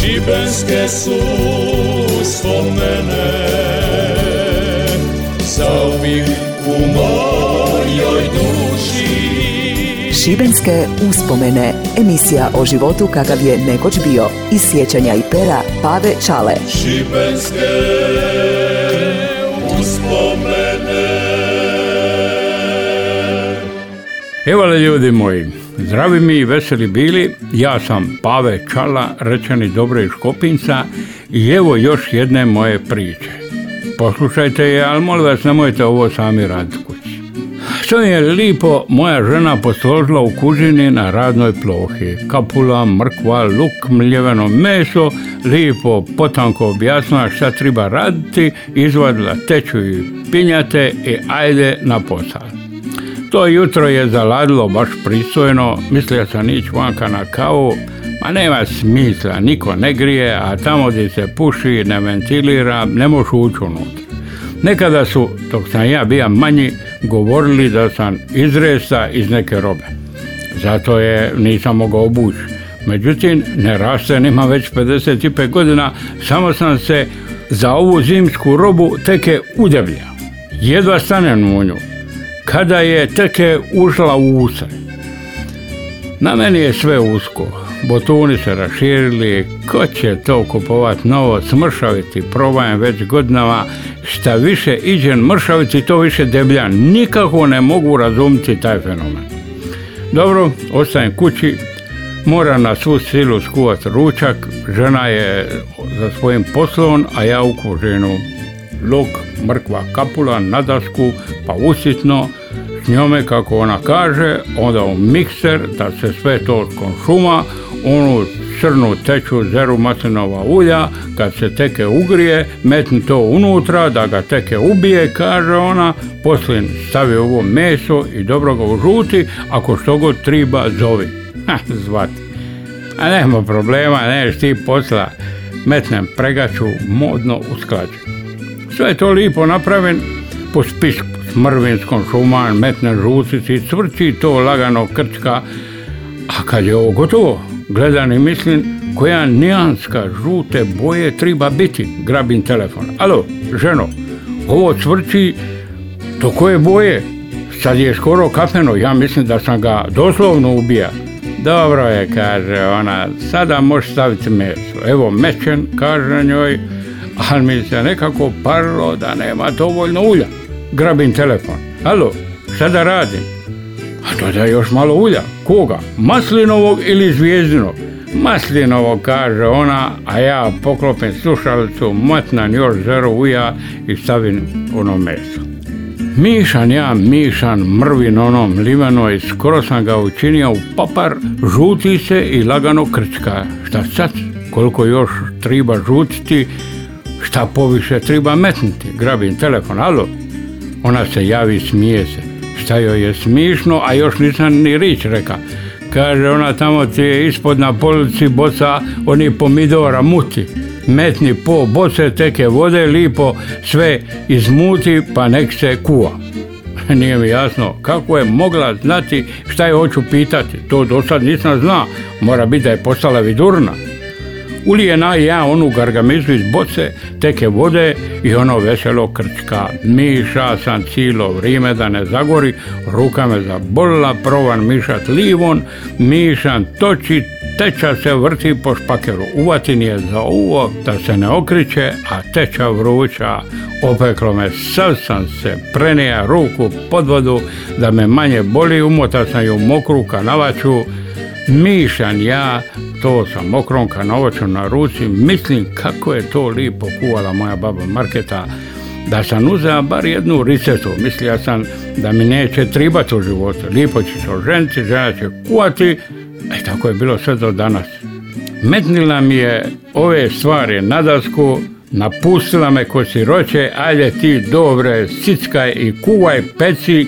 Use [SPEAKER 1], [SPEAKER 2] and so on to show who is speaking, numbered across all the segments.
[SPEAKER 1] Šibenske su spomene Zauvijek u mojoj duši
[SPEAKER 2] Šibenske uspomene. Emisija o životu kakav je nekoć bio. Iz sjećanja i pera Pave Čale.
[SPEAKER 1] Šibenske uspomene
[SPEAKER 3] Evo li ljudi moji, zdravi mi i veseli bili, ja sam Pave Čala, rečeni dobro iz Škopinca i evo još jedne moje priče. Poslušajte je, ali molim vas nemojte ovo sami raditi kući. Je lipo moja žena posložila u kužini na radnoj plohi. Kapula, mrkva, luk, mljeveno meso, lipo potanko objasnila šta treba raditi, izvadila teču i pinjate i ajde na posao. To jutro je zaladilo baš pristojno, mislio sam ići vanka na kavu, ma nema smisla, niko ne grije, a tamo gdje se puši, ne ventilira, ne možeš ući unutra. Nekada su, dok sam ja bija manji, govorili da sam izresta iz neke robe. Zato je nisam mogao obući. Međutim, ne raste, nima već 55 godina, samo sam se za ovu zimsku robu teke udevlja. Jedva stanem u nju. Kada je teke ušla u usaj. Na meni je sve usko. Botuni se raširili, ko će to kupovat novo, smršaviti, probajem već godinama, šta više iđen mršaviti, to više debljan. Nikako ne mogu razumiti taj fenomen. Dobro, ostajem kući, moram na svu silu skuvat ručak, žena je za svojim poslom, a ja u kužinu. Luk, mrkva, kapula, nadasku, pa usitno, s njome, kako ona kaže, onda u mikser, da se sve to konšuma, onu crnu teču zeru maslinova ulja, kad se teke ugrije, metni to unutra, da ga teke ubije, kaže ona, poslije stavi ovo meso i dobro ga užuti, ako što god triba zovi. Ha, zvati. A nema problema, neš ti posla, metnem pregaču, modno usklađen. Sve je to lipo napravim, po spisku s mrvinskom šuman, metne žucici, cvrči to lagano krčka, a kad je ovo gotovo, gledam i mislim koja nijanska žute boje treba biti. Grabim telefon. Alo, ženo, ovo cvrči do koje boje? Sad je skoro kafeno, ja mislim da sam ga doslovno ubija. Dobro je, kaže ona, sada možeš staviti meso. Evo mečen, kaže njoj, ali mi se nekako parilo da nema dovoljno ulja. Grabim telefon. Alo, šta da radim? A dodaj još malo ulja. Koga? Maslinovog ili zvijezdinog? Maslinovog, kaže ona, a ja poklopim slušalicu, matnan još zero uja i stavim ono meso. Mišan ja, mišan, mrvin onom livenoj, skoro sam ga učinio u papar, žuti se i lagano krčka. Šta sad? Koliko još treba žutiti, šta poviše treba metnuti? Grabim telefon, alo? Ona se javi, smije se. Šta joj je smišno, a još nisam ni rič reka. Kaže, ona tamo ti je ispod na polici boca oni pomidora muti. Metni po boce teke vode, lipo sve izmuti, pa nek se kuva. Nije mi jasno kako je mogla znati šta je hoću pitati. To do sad nisam zna. Mora biti da je postala vidurna. Ulije na ja onu gargamizu iz boce, teke vode i ono veselo krčka. Miša sam cijelo vrijeme da ne zagori, ruka me zabolila, provan mišat livon, mišan toči, teča se vrti po špakeru. Uvatin je za uvo da se ne okriće, a teča vruća. Opeklo me, sav sam se prenija ruku pod vodu da me manje boli, umota sam ju mokru kanavaču, mišan ja, to sa mokrom kanovačom na ruci, mislim kako je to lipo kuvala moja baba Marketa, da sam uzela bar jednu ricetu, mislio sam da mi neće tribati u životu, lipo će se oženiti, žena će kuvati, e tako je bilo sve do danas. Metnila mi je ove stvari na dasku, napustila me ko siroće, ajde ti dobre, sickaj i kuvaj, peci,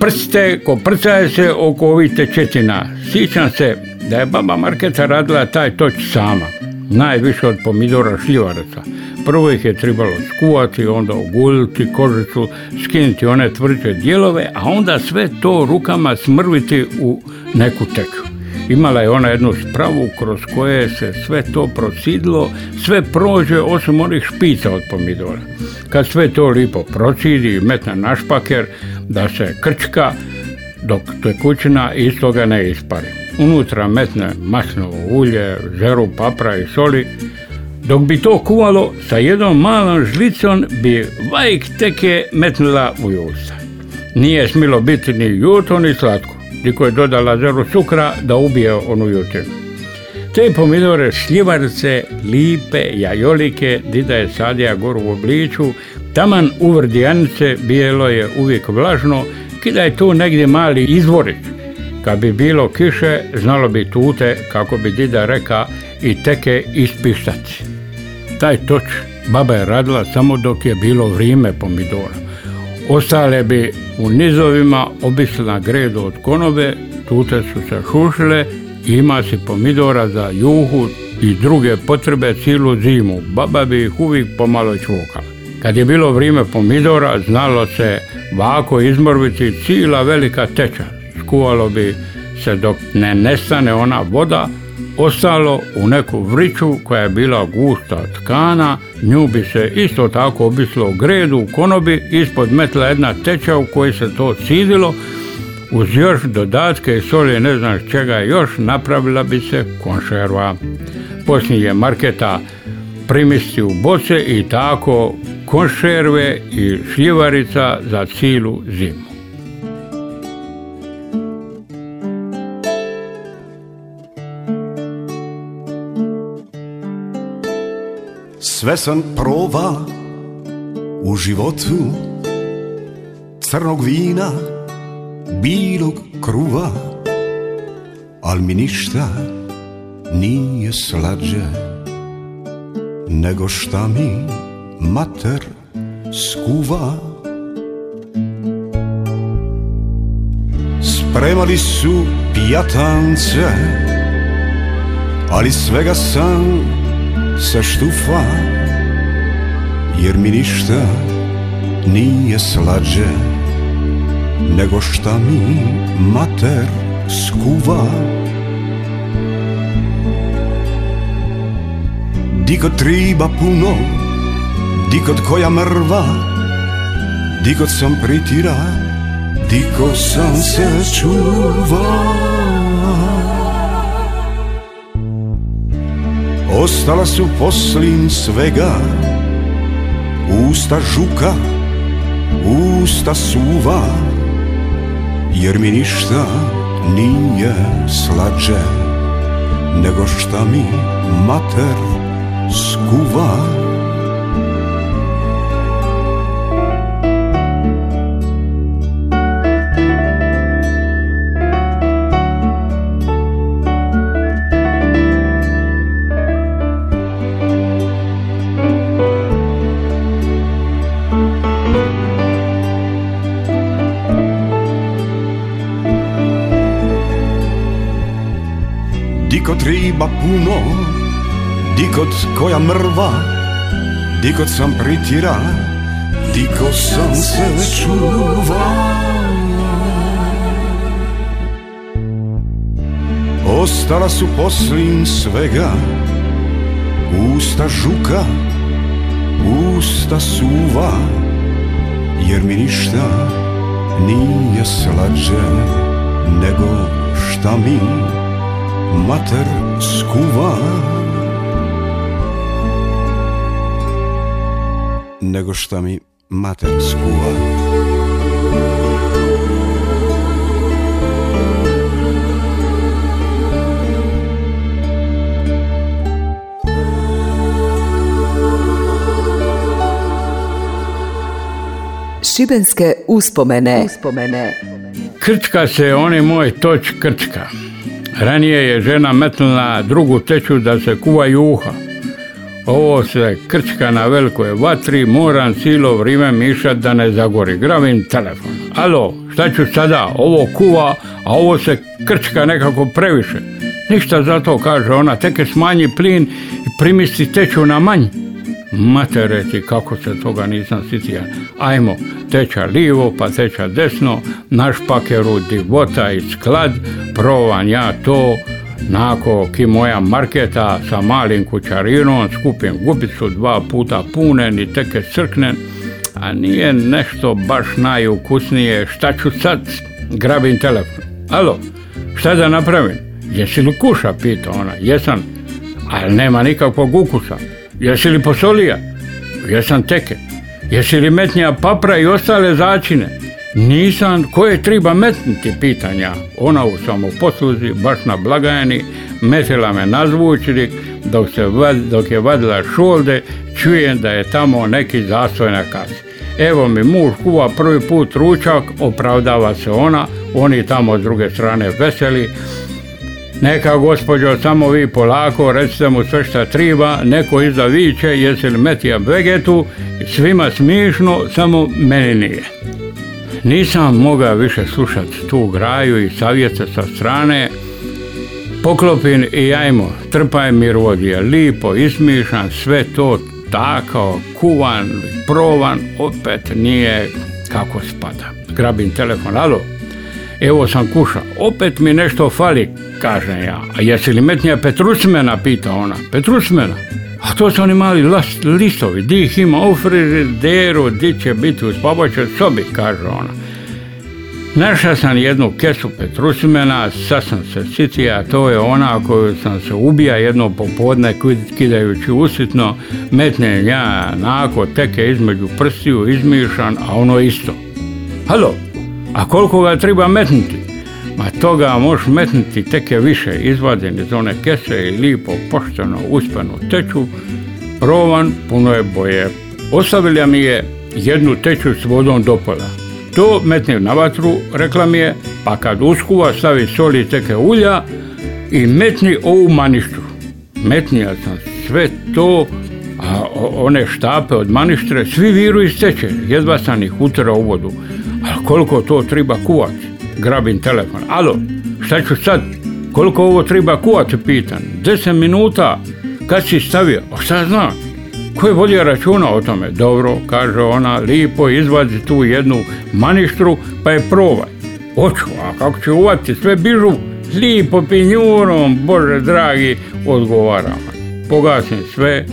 [SPEAKER 3] prste, ko prcaje se oko ovih tečetina. Sjećam se da je baba Marketa radila taj toč sama, najviše od pomidora šljivaraca. Prvo ih je trebalo skuvati, onda oguliti kožicu, skinuti one tvrđe dijelove, a onda sve to rukama smrviti u neku teku. Imala je ona jednu spravu kroz koje se sve to procidilo, sve prođe osim onih špica od pomidora. Kad sve to lipo procidi i metne na špaker, da se krčka, dok tekućina iz toga ne ispari. Unutra metne masnovo ulje, žeru papra i soli, dok bi to kuvalo, sa jednom malom žlicom bi vajk teke metnula u usta. Nije smilo biti ni juto ni slatko. Diko je dodala žeru cukra da ubije onu jutinu. Te pomidore šljivarce, lipe, jajolike, dida je sadija goru u obliču, taman u vrdijanice bijelo je uvijek vlažno, kida je tu negdje mali izvorić. Kad bi bilo kiše, znalo bi tute, kako bi dida reka, i teke ispištaci. Taj toč baba je radila samo dok je bilo vrijeme pomidora. Ostale bi u nizovima obisle na gredu od konove, tute su se šušile ima si pomidora za juhu i druge potrebe cijelu zimu. Baba bi ih uvijek pomalo čvukala. Kad je bilo vrijeme pomidora, znalo se vako izmorviti cijela velika teča. Skuvalo bi se dok ne nestane ona voda, ostalo u neku vriću koja je bila gusta tkana, nju bi se isto tako obislo gredu u konobi, ispod metla jedna teča u kojoj se to cidilo, uz još dodatke i soli ne znam čega još napravila bi se konšerva. Poslije je marketa primisti u boce i tako konšerve i šljivarica za cilu zimu.
[SPEAKER 4] Sve sam proba u životu Crnog vina, bilog kruva Al mi ništa nije slađe Nego šta mi mater skuva Spremali su pijatance Ali svega sam se štufa Jer mi ništa nije slađe Nego šta mi mater skuva Di kod triba puno Di kod koja mrva Di kod sam pritira Di sam se čuva. Ostala su poslin svega Usta žuka, usta suva Jer mi ništa nije slađe Nego šta mi mater skuva Koja mrva Dikot sam pritira Diko sam se čuva. Ostala su poslin svega Usta žuka Usta suva Jer mi ništa nije slađe Nego šta mi mater skuva Nego šta mi mater skuva
[SPEAKER 2] Šibenske uspomene. uspomene.
[SPEAKER 3] Krčka se, on je moj toč krčka. Ranije je žena metnula drugu teću da se kuva juha. Ovo se krčka na velikoj vatri, moram cijelo vrijeme mišat da ne zagori. Gravim telefon. Alo, šta ću sada? Ovo kuva, a ovo se krčka nekako previše. Ništa za to, kaže ona, teke smanji plin i primisti teću na manj. Matereti, kako se toga nisam sitija. Ajmo, teča lijevo, pa teča desno, naš pakeru divota i sklad, provan ja to, Nako ki moja marketa sa malim kućarinom, skupim gubicu dva puta pune, ni teke crknen, a nije nešto baš najukusnije. Šta ću sad? Grabim telefon. Alo, šta da napravim? Jesi li kuša, pita ona. Jesam, ali nema nikakvog ukusa. Jesi li posolija? Jesam teke. Jesi li metnja papra i ostale začine? Nisam, koje treba metniti pitanja. Ona u samoposluzi, baš na blagajni, metila me na zvučnik, dok, se, dok je vadila šolde, čujem da je tamo neki zastoj na. Evo mi muž kuva prvi put ručak, opravdava se ona, oni tamo s druge strane veseli. Neka gospođo, samo vi polako, recite mu sve šta triba, neko iza viće, jesi li metija vegetu, svima smišno, samo meni nije. Nisam mogao više slušati tu graju i savjete sa strane. Poklopin i ajmo, trpaj mi rodije, lipo, ismišan, sve to tako, kuvan, provan, opet nije kako spada. Grabim telefon, alo, evo sam kuša, opet mi nešto fali, kažem ja. A jesi li metnija Petrusmena, pita ona. Petrusmena? A to su oni mali last, listovi, di ih ima u frižideru, di će biti u spavačoj sobi, kaže ona. Našla sam jednu kesu Petrusmena, sad sam se sitija, to je ona koju sam se ubija jedno popodne kidajući usitno, metne ja nako teke između prstiju, izmišan, a ono isto. Halo, a koliko ga treba metnuti? Ma toga možeš metnuti teke više, izvaden iz one kese i lipo, pošteno, uspenu teču, provan, puno je boje. Ostavila mi je jednu teču s vodom do pola. To metne na vatru, rekla mi je, pa kad uskuva stavi soli teke ulja i metni ovu maništru. Metnija sam sve to, a one štape od maništre, svi viru iz teče, jedva sam ih utrao u vodu. Ali koliko to treba kuvati? Grabim telefon. Alo, šta ću sad? Koliko ovo treba kuvati, pitan. Deset minuta. Kad si stavio? A šta znam? Ko je vodio računa o tome? Dobro, kaže ona, lipo izvadi tu jednu maništru, pa je probaj. Oću, a kako ću uvati, sve bižu lipo pinjurom, bože dragi, odgovaram. Pogasim sve,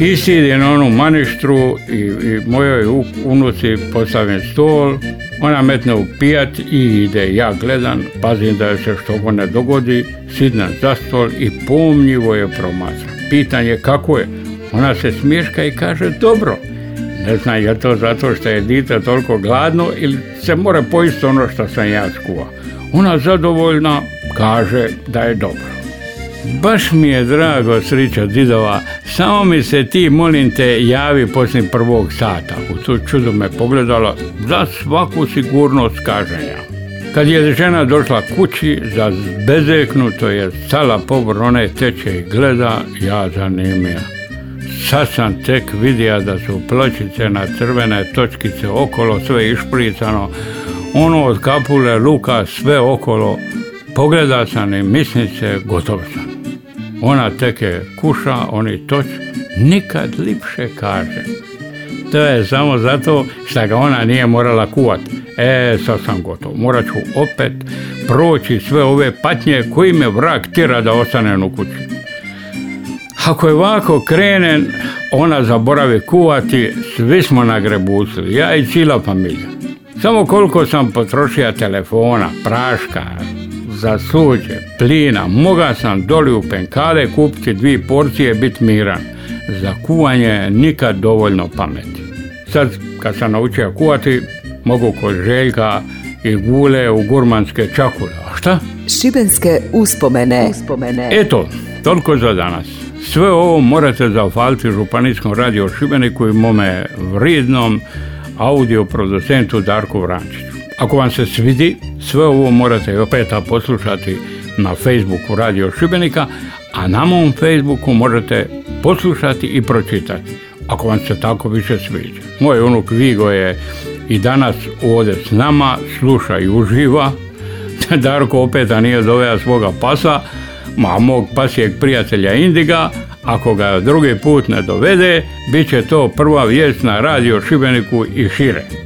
[SPEAKER 3] isidim na onu maništru i, i mojoj unuci postavim stol, ona metne u pijat i ide. Ja gledam, pazim da se što ne dogodi, sidnem za stol i pomnjivo je promatram. Pitanje kako je, ona se smješka i kaže dobro. Ne znam je to zato što je dite toliko gladno ili se mora pojesti ono što sam ja skuva. Ona zadovoljna kaže da je dobro. Baš mi je drago srića didova, samo mi se ti molim te javi poslije prvog sata. U tu čudu me pogledala za svaku sigurnost kaženja. Kad je žena došla kući, za bezeknuto je stala pobor one teče i gleda, ja zanimija. Sad sam tek vidio da su pločice na crvene točkice okolo, sve išpricano, ono od kapule, luka, sve okolo. Pogleda sam i misnice, gotov sam. Ona teke kuša, oni toč, nikad lipše kaže. To je samo zato što ga ona nije morala kuvat. E, sad sam gotov. Morat ću opet proći sve ove patnje koji me vrak tira da ostanem u kući. Ako je ovako krenen, ona zaboravi kuvati, svi smo na grebucu, ja i cijela familija. Samo koliko sam potrošio telefona, praška, za suđe, plina, moga sam doli u penkade kupiti dvije porcije bit miran. Za kuvanje nikad dovoljno pameti. Sad kad sam naučio kuvati, mogu kod željka i gule u gurmanske čakule. A šta?
[SPEAKER 2] Šibenske uspomene. uspomene.
[SPEAKER 3] Eto, toliko za danas. Sve ovo morate zahvaliti Županijskom radio Šibeniku i mome vrijednom audio producentu Darku Vrančiću. Ako vam se svidi, sve ovo morate opet poslušati na Facebooku Radio Šibenika, a na mom Facebooku možete poslušati i pročitati, ako vam se tako više sviđa. Moj unuk Vigo je i danas ovdje s nama, sluša i uživa. Darko opet nije doveo svoga pasa, ma mog pasijeg prijatelja Indiga, Ako ga drugi put ne dovede, bit će to prva vijest na radio Šibeniku i šire.